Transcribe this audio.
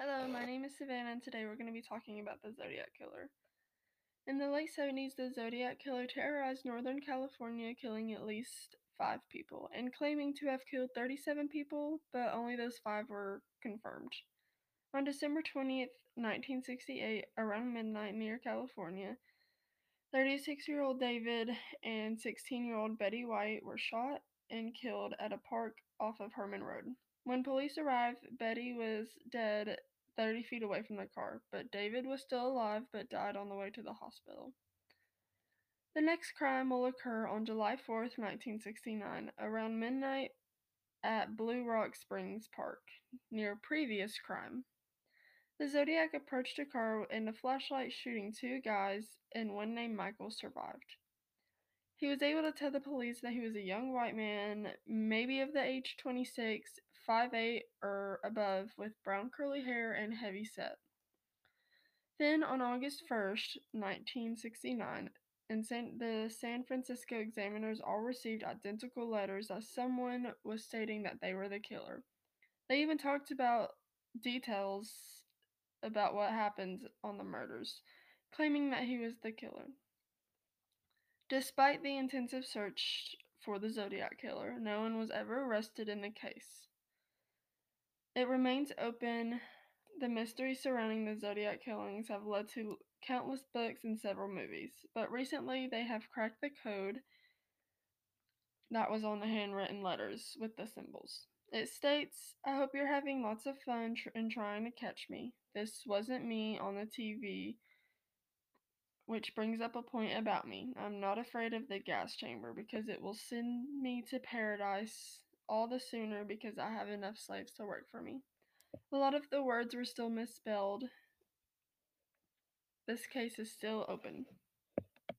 Hello, my name is Savannah, and today we're going to be talking about the Zodiac Killer. In the late 70s, the Zodiac Killer terrorized Northern California, killing at least five people, and claiming to have killed 37 people, but only those five were confirmed. On December 20th, 1968, around midnight near California, 36 year old David and 16 year old Betty White were shot and killed at a park off of Herman Road. When police arrived, Betty was dead 30 feet away from the car, but David was still alive but died on the way to the hospital. The next crime will occur on July 4th, 1969, around midnight at Blue Rock Springs Park, near a previous crime. The Zodiac approached a car and a flashlight shooting two guys, and one named Michael survived. He was able to tell the police that he was a young white man, maybe of the age 26, 5'8 or above, with brown curly hair and heavy set. Then, on August 1st, 1969, and San, the San Francisco examiners all received identical letters as someone was stating that they were the killer. They even talked about details about what happened on the murders, claiming that he was the killer. Despite the intensive search for the Zodiac Killer, no one was ever arrested in the case. It remains open. The mysteries surrounding the Zodiac killings have led to countless books and several movies, but recently they have cracked the code that was on the handwritten letters with the symbols. It states, I hope you're having lots of fun tr- in trying to catch me. This wasn't me on the TV which brings up a point about me. I'm not afraid of the gas chamber because it will send me to paradise all the sooner because I have enough slaves to work for me. A lot of the words were still misspelled. This case is still open.